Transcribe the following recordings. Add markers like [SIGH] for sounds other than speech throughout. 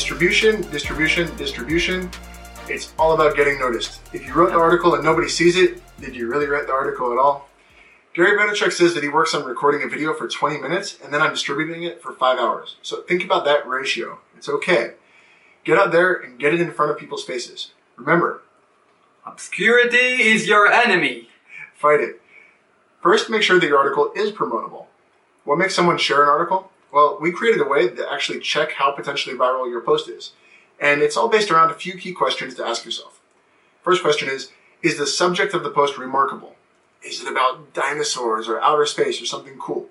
distribution, distribution, distribution. It's all about getting noticed. If you wrote the article and nobody sees it, did you really write the article at all? Gary Vaynerchuk says that he works on recording a video for 20 minutes and then on distributing it for five hours. So think about that ratio. It's okay. Get out there and get it in front of people's faces. Remember, Obscurity is your enemy. fight it. First, make sure that your article is promotable. What makes someone share an article? Well, we created a way to actually check how potentially viral your post is. And it's all based around a few key questions to ask yourself. First question is Is the subject of the post remarkable? Is it about dinosaurs or outer space or something cool?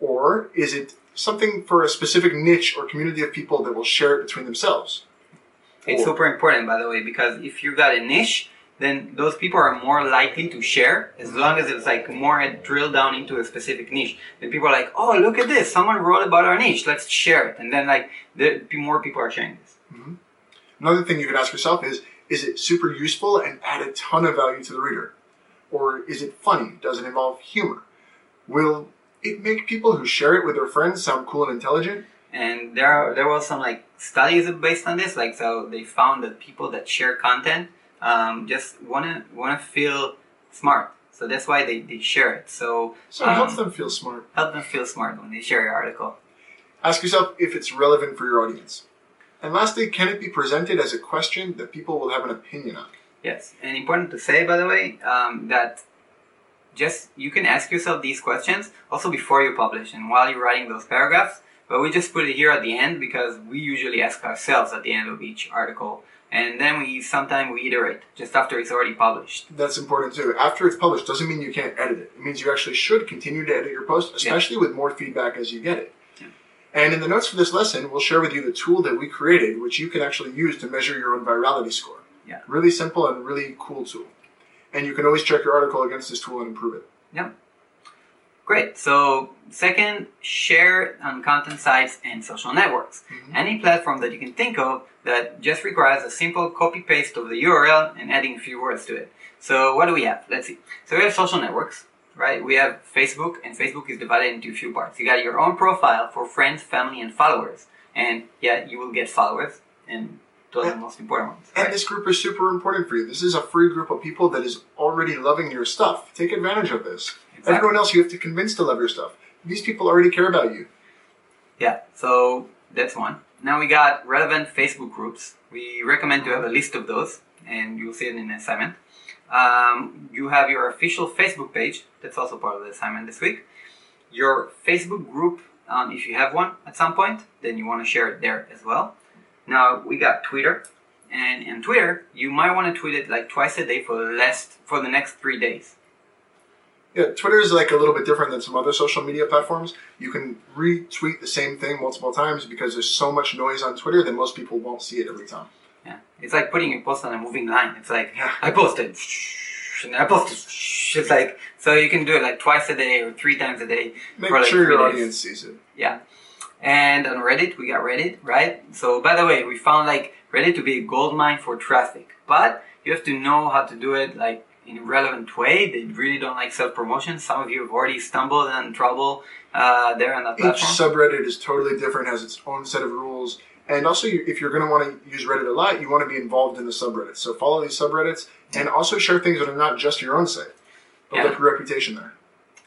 Or is it something for a specific niche or community of people that will share it between themselves? It's Or- super important, by the way, because if you've got a niche, then those people are more likely to share as long as it's like more drilled down into a specific niche. Then people are like, oh, look at this. Someone wrote about our niche. Let's share it. And then like the, more people are sharing this. Mm-hmm. Another thing you could ask yourself is Is it super useful and add a ton of value to the reader? Or is it funny? Does it involve humor? Will it make people who share it with their friends sound cool and intelligent? And there are, there was some like studies based on this. Like so, they found that people that share content um, just wanna wanna feel smart. So that's why they, they share it. So So it helps um, them feel smart. help them feel smart when they share your article. Ask yourself if it's relevant for your audience. And lastly, can it be presented as a question that people will have an opinion on? Yes, and important to say, by the way, um, that just you can ask yourself these questions also before you publish and while you're writing those paragraphs. But we just put it here at the end because we usually ask ourselves at the end of each article, and then we sometimes we iterate just after it's already published. That's important too. After it's published doesn't mean you can't edit it. It means you actually should continue to edit your post, especially with more feedback as you get it. Yeah. And in the notes for this lesson, we'll share with you the tool that we created, which you can actually use to measure your own virality score. Yeah. Really simple and really cool tool. And you can always check your article against this tool and improve it. Great. So second, share on content sites and social networks. Mhm. Any platform that you can think of that just requires a simple copy paste of the URL and adding a few words to it. So what do we have? Let's see. So we have social networks, right? We have Facebook, and Facebook is divided into a few parts. You got your own profile for friends, family, and followers. And yeah, you will get followers, and those are the most important ones. And right? this group is super important for you. This is a free group of people that is already loving your stuff. Take advantage of this. Exactly. Everyone else you have to convince to love your stuff. These people already care about you. Yeah, so that's one. Now we got relevant Facebook groups. We recommend to have a list of those, and you'll see it in the assignment. Um, you have your official Facebook page. That's also part of the assignment this week. Your Facebook group, um, if you have one at some point, then you want to share it there as well. Now we got Twitter, and in Twitter, you might want to tweet it like twice a day for the last for the next three days. Yeah, Twitter is like a little bit different than some other social media platforms. You can retweet the same thing multiple times because there's so much noise on Twitter that most people won't see it every time. Yeah, it's like putting a post on a moving line. It's like Yeah. I posted, and I posted. It's like so you can do it like twice a day or three times a day. Make like sure your days. audience sees it. Yeah, and on Reddit we got Reddit, right? So by the way, we found like Reddit to be a gold mine for traffic, but you have to know how to do it like in a relevant way. They really don't like self promotion. Some of you have already stumbled and trouble uh, there on that Each subreddit is totally different, has its own set of rules. And also, if you're going to want to use Reddit a lot, you want to be involved in the subreddits. So follow these subreddits and also share things that are not just your own site. Build Yeah. up your reputation there.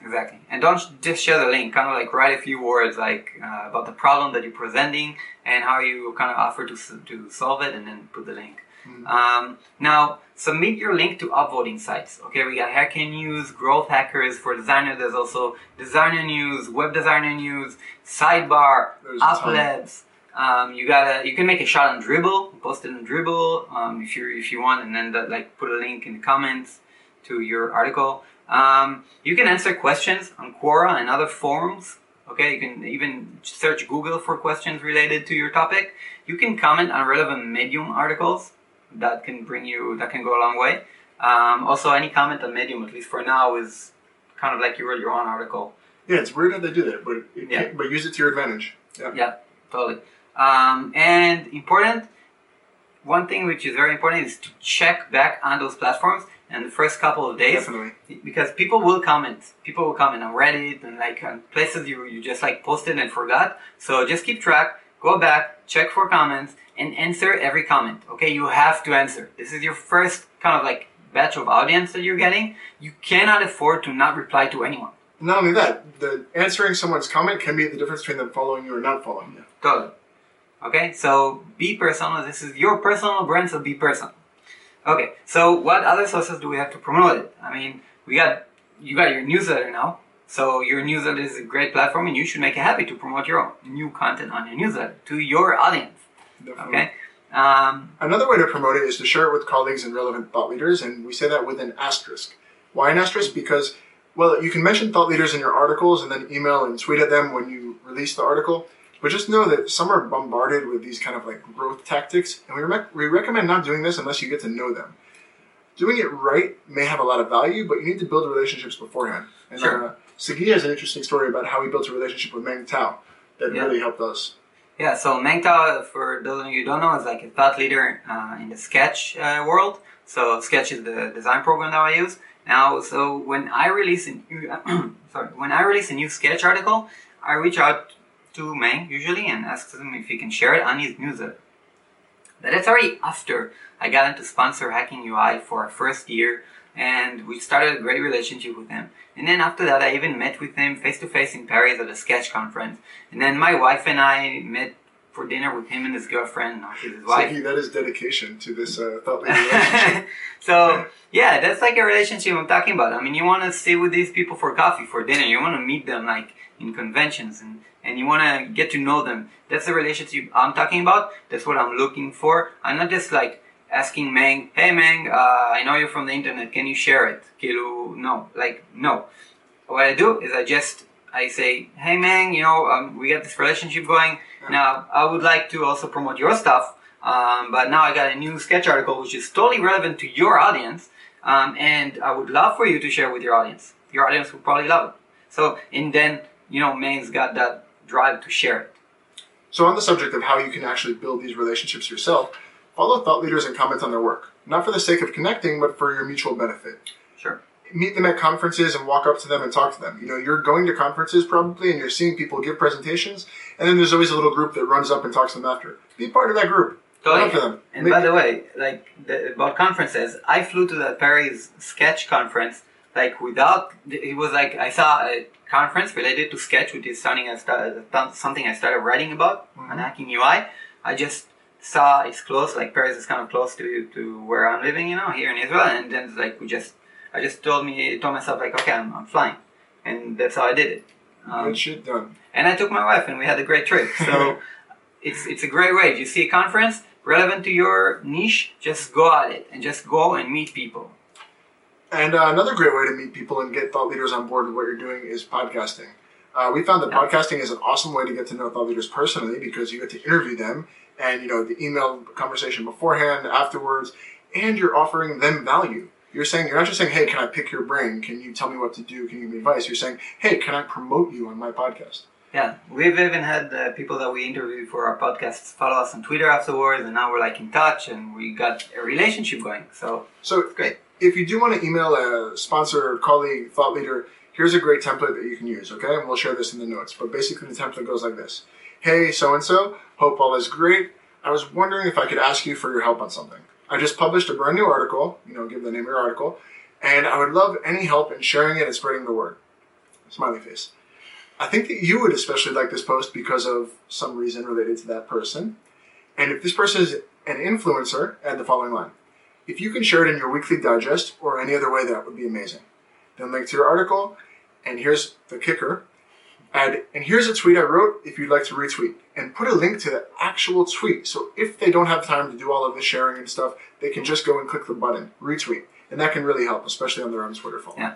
Exactly. And don't just share the link. Kind of like write a few words like uh, about the problem that you're presenting and how you kind of offer to, to solve it and then put the link. Mhm. Um, now, submit your link to upvoting sites. Okay, we got Hacker News, Growth Hackers for designer. There's also Designer News, Web Designer News, Sidebar. UpLabs. Um, you gotta, you can make a shot on Dribbble, post it on Dribbble um, if you if you want, and then that, like put a link in the comments to your article. Um, you can answer questions on Quora and other forums. Okay, you can even search Google for questions related to your topic. You can comment on relevant Medium articles. That can bring you, that can go a long way. Um, also, any comment on Medium, at least for now, is kind of like you wrote your own article. Yeah, it's weird how they do that, but Yeah. but use it to your advantage. Yeah. Yeah, totally. Um, and important, one thing which is very important is to check back on those platforms in the first couple of days Definitely. because people will comment. People will comment on Reddit and like on places you, you just like posted and forgot. So just keep track go back, check for comments, and answer every comment. Okay, you have to answer. This is your first kind of like batch of audience that you're getting. You cannot afford to not reply to anyone. Not only that, the answering someone's comment can be the difference between them following you or not following you. Totally. Okay, so be personal. This is your personal brand, so be personal. Okay, so what other sources do we have to promote it? I mean, we got you got your newsletter now. So your newsletter is a great platform, and you should make it happy to promote your new content on your newsletter to your audience. Definitely. Okay. Um, Another way to promote it is to share it with colleagues and relevant thought leaders, and we say that with an asterisk. Why an asterisk? Because, well, you can mention thought leaders in your articles and then email and tweet at them when you release the article, but just know that some are bombarded with these kind of like growth tactics, and we, rec- we recommend not doing this unless you get to know them. Doing it right may have a lot of value, but you need to build relationships beforehand. And Sure. uh, Sagi has an interesting story about how he built a relationship with Meng To that Yeah. really helped us. Yeah, so Meng To, for those of you who don't know, is like a thought leader uh, in the Sketch uh, world. So Sketch is the design program that I use. Now, so when I release a new, [CLEARS THROAT] sorry, when I release a new Sketch article, I reach out to Meng usually and ask him if he can share it on his newsletter. But that's already after I got into sponsor Hacking UI for our first year, and we started a great relationship with him. And then after that, I even met with him face to face in Paris at a sketch conference. And then my wife and I met for dinner with him and his girlfriend, not his wife. Sagi, that is dedication to this uh, [LAUGHS] thought relationship. so yeah, that's like a relationship I'm talking about. I mean, you want to sit with these people for coffee, for dinner. You want to meet them like in conventions, and and you want to get to know them. That's the relationship I'm talking about. That's what I'm looking for. I'm not just like asking Meng, hey Meng, uh, I know you're from the internet. Can you share it? Kilu, no, like no. What I do is I just I say, hey Meng, you know, um, we got this relationship going. Now I would like to also promote your stuff. Um, but now I got a new sketch article which is totally relevant to your audience, um, and I would love for you to share with your audience. Your audience would probably love it. So, and then you know, Main's got that drive to share it. So, on the subject of how you can actually build these relationships yourself, follow thought leaders and comment on their work, not for the sake of connecting, but for your mutual benefit. Sure. Meet them at conferences and walk up to them and talk to them. You know, you're going to conferences probably and you're seeing people give presentations, and then there's always a little group that runs up and talks to them after. Be part of that group. Run up to them. And Make- by the way, like the, about conferences, I flew to the Paris sketch conference. Like without, it was like I saw a conference related to sketch, which is something I started, something I started writing about on Mhm. hacking UI. I just saw it's close, like Paris is kind of close to to where I'm living, you know, here in Israel. And then like we just, I just told me, told myself like, okay, I'm, I'm flying, and that's how I did it. Um, Good shit done. and I took my wife, and we had a great trip. So [LAUGHS] it's it's a great way. If you see a conference relevant to your niche, just go at it and just go and meet people. And uh, another great way to meet people and get thought leaders on board with what you're doing is podcasting. Uh, we found that podcasting is an awesome way to get to know thought leaders personally because you get to interview them and you know the email conversation beforehand, afterwards, and you're offering them value. You're saying you're not just saying, "Hey, can I pick your brain? Can you tell me what to do? Can you give me advice?" You're saying, "Hey, can I promote you on my podcast?" Yeah, we've even had uh, people that we interviewed for our podcasts follow us on Twitter afterwards, and now we're like in touch, and we got a relationship going. So So great. if you do want to email a sponsor, colleague, thought leader, here's a great template that you can use, okay? And we'll share this in the notes. But basically, the template goes like this Hey, so and so, hope all is great. I was wondering if I could ask you for your help on something. I just published a brand new article, you know, give the name of your article, and I would love any help in sharing it and spreading the word. Smiley face. I think that you would especially like this post because of some reason related to that person. And if this person is an influencer, add the following line. If you can share it in your weekly digest or any other way, that would be amazing. Then link to your article, and here's the kicker. Add, and here's a tweet I wrote if you'd like to retweet. And put a link to the actual tweet. So if they don't have time to do all of the sharing and stuff, they can just go and click the button, retweet. And that can really help, especially on their own Twitter follow. Yeah.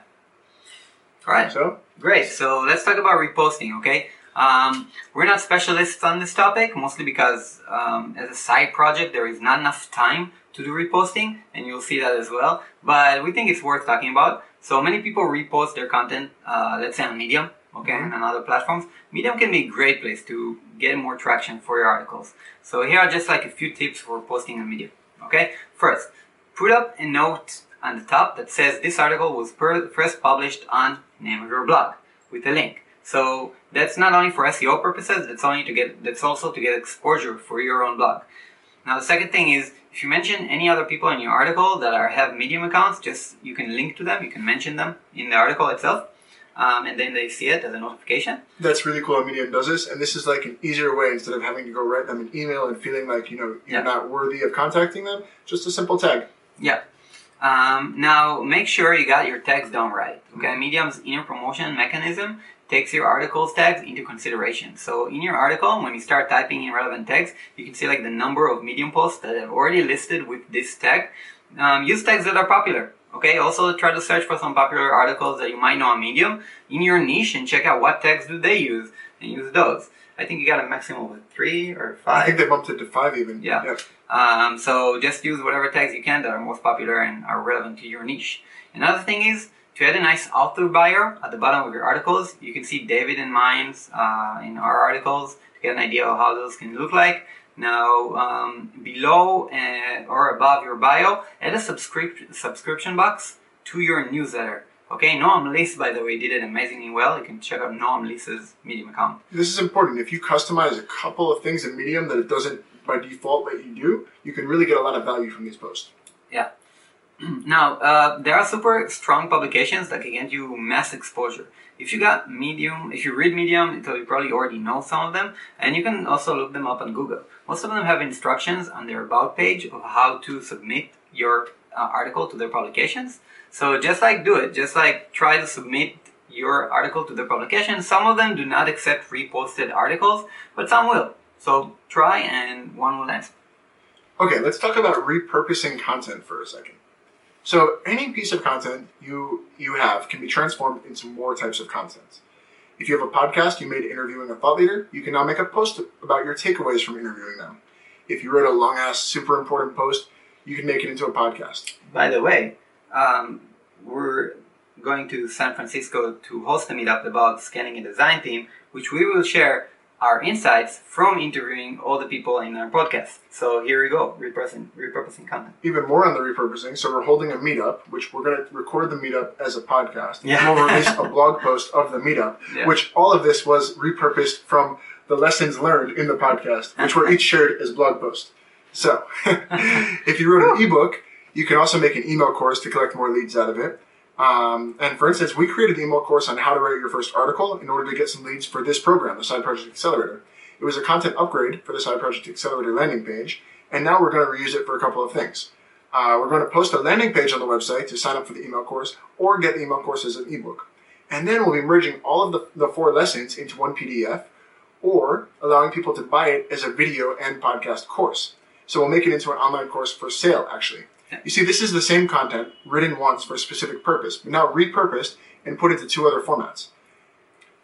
All right. So, Great. So let's talk about reposting, okay? Um, we're not specialists on this topic, mostly because um, as a side project, there is not enough time to do reposting, and you'll see that as well. But we think it's worth talking about. So many people repost their content, uh, let's say on Medium, okay, Mhm. and other platforms. Medium can be a great place to get more traction for your articles. So here are just like a few tips for posting on Medium, okay? First, put up a note on the top that says this article was per- first published on name of your blog with a link. So that's not only for SEO purposes. That's only to get. That's also to get exposure for your own blog. Now the second thing is if you mention any other people in your article that are have Medium accounts, just you can link to them. You can mention them in the article itself. Um, and then they see it as a notification. That's really cool. Medium does this, and this is like an easier way instead of having to go write them an email and feeling like you know you're Yeah. not worthy of contacting them. Just a simple tag. Yeah. Um, now make sure you got your tags done right. Okay, Medium's inner promotion mechanism takes your article's tags into consideration. So in your article, when you start typing in relevant tags, you can see like the number of Medium posts that have already listed with this tag. Um, use tags that are popular. Okay. Also try to search for some popular articles that you might know on Medium in your niche and check out what tags do they use and use those. I think you got a maximum of three or five. I think they bumped it to five even. Yeah. Yep. Um, so just use whatever tags you can that are most popular and are relevant to your niche. Another thing is to add a nice author bio at the bottom of your articles. You can see David and mine's uh, in our articles to get an idea of how those can look like. Now, um, below uh, or above your bio, add a subscrip- subscription box to your newsletter. Okay, Noam Lise, by the way, did it amazingly well. You can check out Noam Lise's Medium account. This is important. If you customize a couple of things in Medium that it doesn't by default let you do, you can really get a lot of value from these posts. [CLEARS THROAT] Now, uh, there are super strong publications that can get you mass exposure. If you got Medium, if you read Medium, so you probably already know some of them, and you can also look them up on Google. Most of them have instructions on their about page of how to submit your uh, article to their publications. So just like do it, just like try to submit your article to their publication. Some of them do not accept reposted articles, but some will. So try and one will answer. Okay, let's talk about repurposing content for a second. So any piece of content you you have can be transformed into more types of content. If you have a podcast you made interviewing a thought leader, you can now make a post about your takeaways from interviewing them. If you wrote a long ass super important post, you can make it into a podcast. By the way, um, we're going to San Francisco to host a meetup about scanning and design team, which we will share our insights from interviewing all the people in our podcast. So here we go, repurposing, repurposing content. Even more on the repurposing, so we're holding a meetup, which we're going to record the meetup as a podcast. Yeah. And we'll release a [LAUGHS] blog post of the meetup, Yeah. which all of this was repurposed from the lessons learned in the podcast, which were each shared as blog posts. So, [LAUGHS] if you wrote an ebook, you can also make an email course to collect more leads out of it. Um, and for instance, we created an email course on how to write your first article in order to get some leads for this program, the Side Project Accelerator. It was a content upgrade for the Side Project Accelerator landing page, and now we're going to reuse it for a couple of things. Uh, we're going to post a landing page on the website to sign up for the email course or get the email course as an ebook. And then we'll be merging all of the, the four lessons into one PDF or allowing people to buy it as a video and podcast course. So we'll make it into an online course for sale, actually. You see, this is the same content written once for a specific purpose, but now repurposed and put into two other formats.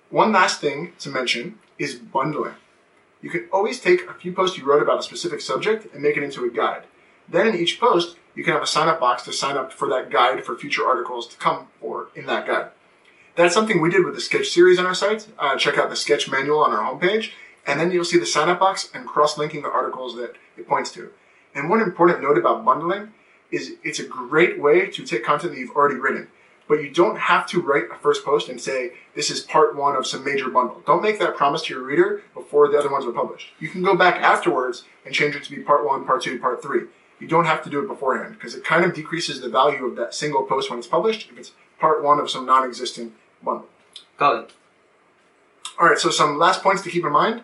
One last thing to mention is bundling. You can always take a few posts you wrote about a specific subject and make it into a guide. Then in each post, you can have a sign up box to sign up for that guide for future articles to come for in that guide. That's something we did with the sketch series on our site. Uh, check out the sketch manual on our homepage, and then you'll see the sign up box and cross linking the articles that it points to. And one important note about bundling is it's a great way to take content that you've already written, but you don't have to write a first post and say, this is part one of some major bundle. Don't make that promise to your reader before the other ones are published. You can go back afterwards and change it to be part one, part two, part three. You don't have to do it beforehand because it kind of decreases the value of that single post when it's published if it's part one of some non existent bundle. Got it. All right, so some last points to keep in mind.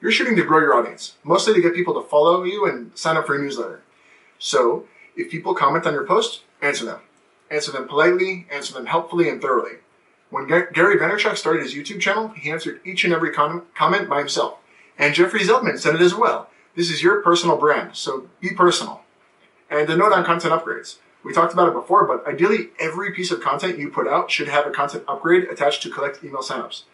You're shooting to grow your audience, mostly to get people to follow you and sign up for your newsletter. So, if people comment on your post, answer them. Answer them politely, answer them helpfully and thoroughly. When Gary Vaynerchuk started his YouTube channel, he answered each and every con- comment by himself. And Jeffrey Zeldman said it as well. This is your personal brand, so be personal. And a note on content upgrades. We talked about it before, but ideally every piece of content you put out should have a content upgrade attached to collect email signups.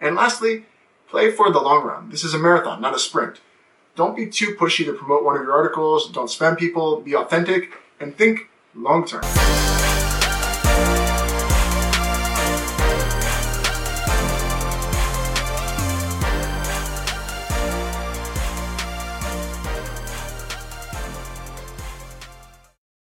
And lastly, play for the long run. This is a marathon, not a sprint. Don't be too pushy to promote one of your articles. Don't spam people. Be authentic and think long term.